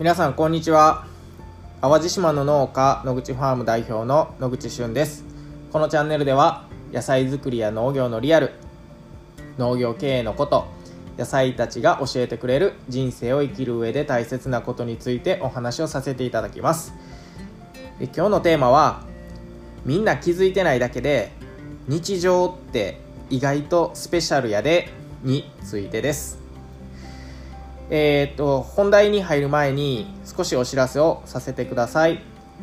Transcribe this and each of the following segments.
皆さんこんにちは。淡路島の農家野口ファーム代表の野口俊です。このチャンネルでは野菜作りや農業のリアル農業経営のこと野菜たちが教えてくれる人生を生きる上で大切なことについてお話をさせていただきます。今日のテーマはみんな気づいてないだけで日常って意外とスペシャルやでについてです。えー、っと本題に入る前に少しお知らせをさせてください、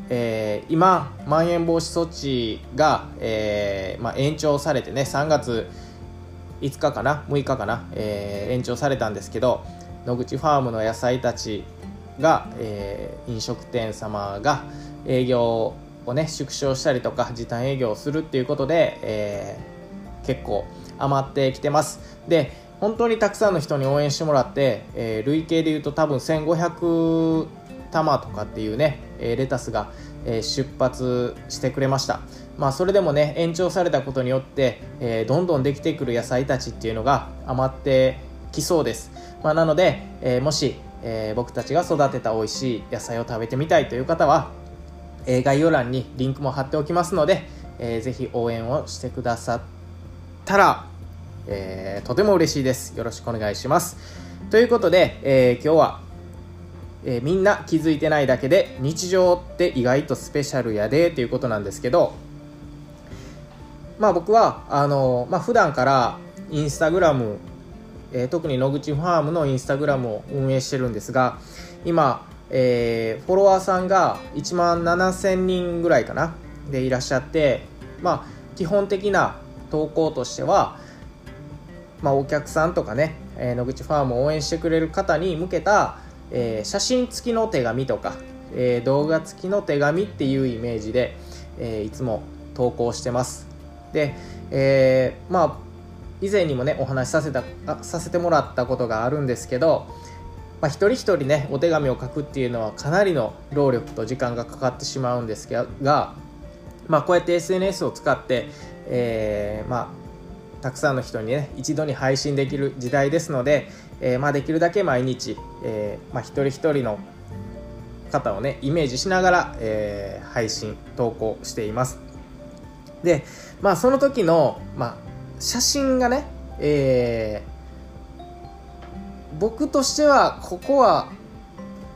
えー、今まん延防止措置が、えー、まあ、延長されてね3月5日かな6日かな、え延長されたんですけど野口ファームの野菜たちが、え飲食店様が営業をね縮小したりとか時短営業をするっていうことで、え結構余ってきてます。で本当にたくさんの人に応援してもらって、えー、累計でいうと多分1500玉とかっていうね、え、レタスが、え、出発してくれました。まあそれでもね延長されたことによって、えどんどんできてくる野菜たちっていうのが余ってきそうです、まあ、なので、えもし、え僕たちが育てた美味しい野菜を食べてみたいという方は、え概要欄にリンクも貼っておきますので、えー、ぜひ応援をしてくださったらえー、とても嬉しいです。よろしくお願いします。ということで、えー、今日は、えー、みんな気づいてないだけで日常って意外とスペシャルやでということなんですけど、まあ僕は、あの、まあ普段からインスタグラム、えー、特に野口ファームのインスタグラムを運営してるんですが、今、えー、フォロワーさんが1万7000人ぐらいかなでいらっしゃってまあ基本的な投稿としてはまあ、お客さんとかね、えー、野口ファームを応援してくれる方に向けた、えー、写真付きの手紙とか、えー、動画付きの手紙っていうイメージで、えいつも投稿してます。で、えまあ以前にもねお話しさせたさせてもらったことがあるんですけど、まあ、一人一人ねお手紙を書くっていうのはかなりの労力と時間がかかってしまうんですが、まあ、こうやって SNS を使って、えー、まあたくさんの人にね一度に配信できる時代ですので、えー、まあ、できるだけ毎日、えー、まあ、一人一人の方をねイメージしながら、えー、配信投稿しています。でまあその時の、まあ、写真がね、え僕としてはここは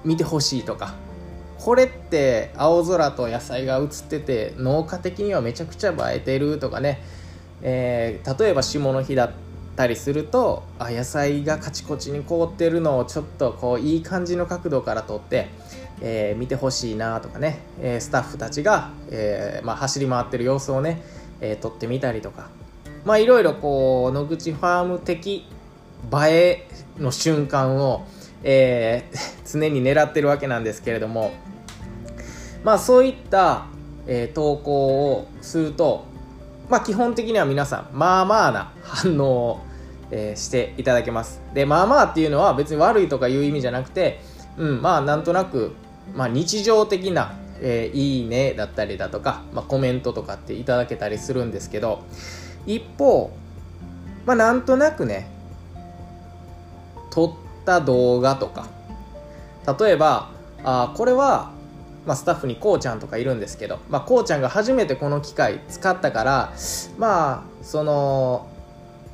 見てほしいとかこれって青空と野菜が写ってて農家的にはめちゃくちゃ映えてるとかねえー、例えば霜の日だったりするとあ野菜がカチコチに凍ってるのをちょっとこういい感じの角度から撮って、えー、見てほしいなとかね、えー、スタッフたちが、えまあ、走り回ってる様子をね、え撮ってみたりとかまあいろいろこう野口ファーム的映えの瞬間を、え 常に狙ってるわけなんですけれどもまあそういった、え投稿をするとまあ、基本的には皆さん、まあまあな反応を、えー、していただけます。で、まあまあっていうのは別に悪いとかいう意味じゃなくて、うん、まあなんとなく、まあ日常的な、えー、いいねだったりだとか、まあ、コメントとかっていただけたりするんですけど、一方、まあなんとなくね、撮った動画とか、例えば、あこれはまあ、スタッフにこうちゃんとかいるんですけど、まあ、こうちゃんが初めてこの機械使ったからまあその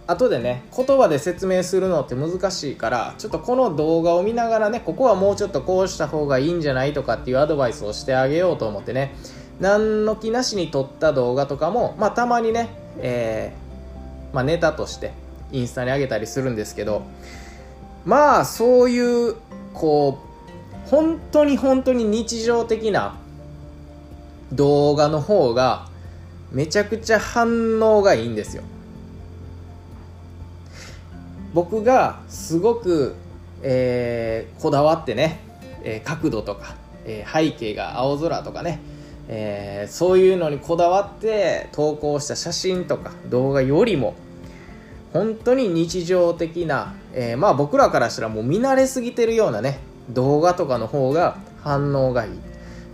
後でね言葉で説明するのって難しいからちょっとこの動画を見ながらねここはもうちょっとこうした方がいいんじゃないとかっていうアドバイスをしてあげようと思ってね何の気なしに撮った動画とかも、まあ、たまにね、えーまあ、ネタとしてインスタに上げたりするんですけどまあそういうこう本当に本当に日常的な動画の方がめちゃくちゃ反応がいいんですよ。僕がすごく、えー、こだわってね、えー、角度とか、えー、背景が青空とかね、えそういうのにこだわって投稿した写真とか動画よりも本当に日常的な、えまあ僕らからしたらもう見慣れすぎてるようなね動画とかの方が反応がいい。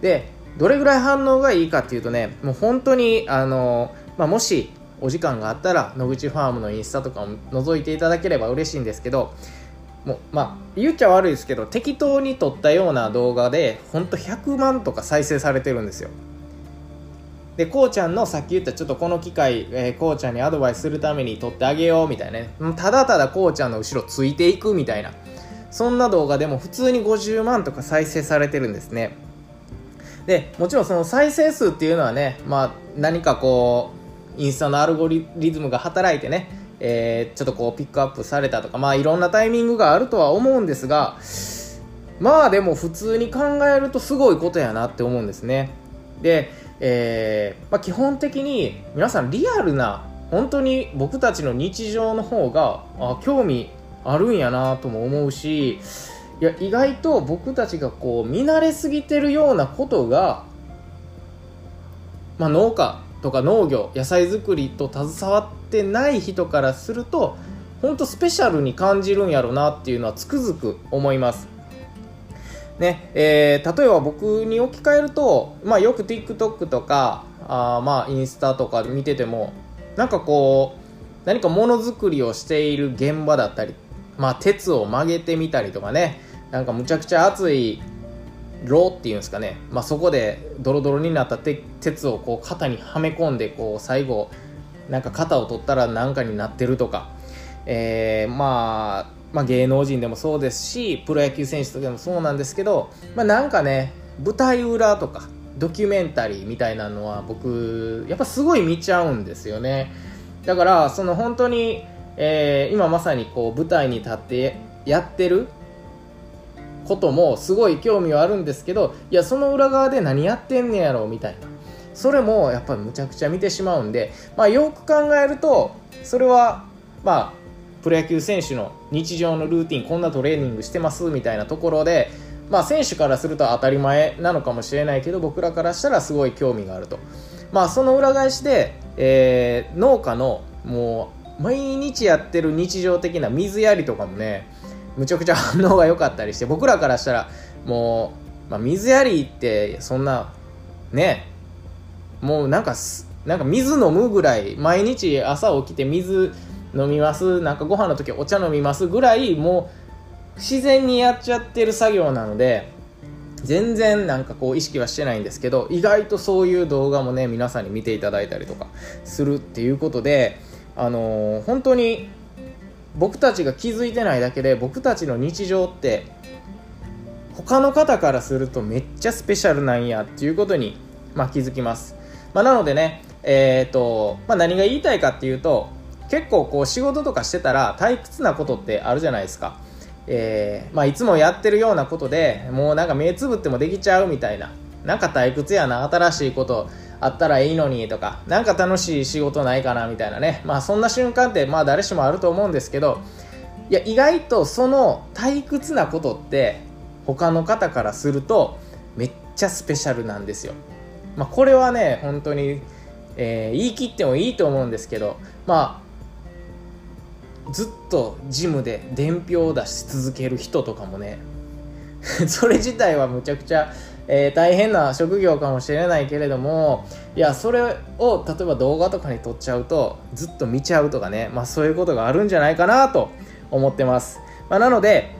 でどれぐらい反応がいいかっていうとねもう本当にあの、まあ、もしお時間があったら野口ファームのインスタとかを覗いていただければ嬉しいんですけどもうまあ言っちゃ悪いですけど適当に撮ったような動画でほんと100万とか再生されてるんですよ。でこうちゃんのさっき言ったちょっとこの機会、えー、こうちゃんにアドバイスするために撮ってあげようみたいなね。ただただこうちゃんの後ろついていくみたいな。そんな動画でも普通に50万とか再生されてるんですね。でもちろんその再生数っていうのはね、まあ、何かこうインスタのアルゴリズムが働いてね、えー、ちょっとこうピックアップされたとかまあいろんなタイミングがあるとは思うんですがまあでも普通に考えるとすごいことやなって思うんですね。でえー、まあ、基本的に皆さんリアルな本当に僕たちの日常の方があ興味あるんやなとも思うしいや意外と僕たちがこう見慣れすぎてるようなことが、まあ、農家とか農業野菜作りと携わってない人からすると本当スペシャルに感じるんやろなっていうのはつくづく思います。ねえー、例えば僕に置き換えると、まあ、よく TikTok とかあまあインスタとか見ててもなんかこう何かものづくりをしている現場だったり、まあ、鉄を曲げてみたりとかね。なんかむちゃくちゃ熱いローっていうんですかね、まあ、そこでドロドロになった鉄をこう肩にはめ込んでこう最後なんか肩を取ったら何かになってるとか、えー、まあまあ、芸能人でもそうですしプロ野球選手とかでもそうなんですけど、まあ、なんかね舞台裏とかドキュメンタリーみたいなのは僕やっぱすごい見ちゃうんですよね。だからその本当に、えー、今まさにこう舞台に立ってやってることもすごい興味はあるんですけどいやその裏側で何やってんねやろみたいな。それもやっぱりむちゃくちゃ見てしまうんで、まあ、よく考えるとそれはまあプロ野球選手の日常のルーティンこんなトレーニングしてますみたいなところで、まあ、選手からすると当たり前なのかもしれないけど僕らからしたらすごい興味があると、まあ、その裏返しで、えー、農家のもう毎日やってる日常的な水やりとかもねむちゃくちゃ反応が良かったりして僕らからしたらもう、まあ、水やりってそんなねもうなんかなんか水飲むぐらい毎日朝起きて水飲みますなんかご飯の時お茶飲みますぐらいもう自然にやっちゃってる作業なので全然なんかこう意識はしてないんですけど意外とそういう動画もね皆さんに見ていただいたりとかするっていうことであのー、本当に僕たちが気づいてないだけで僕たちの日常って他の方からするとめっちゃスペシャルなんやっていうことに、まあ、気づきます、まあ、なのでねえーとまあ、何が言いたいかっていうと結構こう仕事とかしてたら退屈なことってあるじゃないですか。えー、まあ、いつもやってるようなことでもうなんか目つぶってもできちゃうみたいな。なんか退屈やな新しいこと。あったらいいのにとかなんか楽しい仕事ないかなみたいなねまあそんな瞬間ってまあ誰しもあると思うんですけどいや意外とその退屈なことって他の方からするとめっちゃスペシャルなんですよ。まあ、これはね本当に、えー、言い切ってもいいと思うんですけどまあずっとジムで伝票を出し続ける人とかもね それ自体はむちゃくちゃ、えー、大変な職業かもしれないけれどもいやそれを例えば動画とかに撮っちゃうとずっと見ちゃうとかね、まあ、そういうことがあるんじゃないかなと思ってます、まあ、なので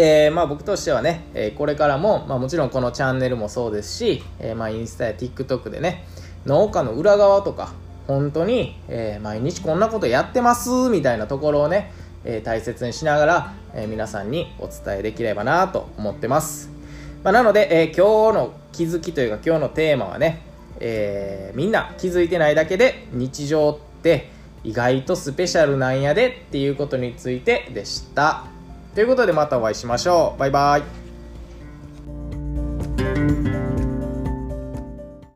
えー、まあ僕としてはね、えー、これからも、まあ、もちろんこのチャンネルもそうですし、えー、まあインスタや TikTok でね農家の裏側とか本当に、えー、毎日こんなことやってますみたいなところをね、えー、大切にしながら、えー、皆さんにお伝えできればなと思ってます、まあ、なので、え今日の気づきというか今日のテーマはね、えみんな気づいてないだけで日常って意外とスペシャルなんやでっていうことについてでした。ということでまたお会いしましょう。バイバイ。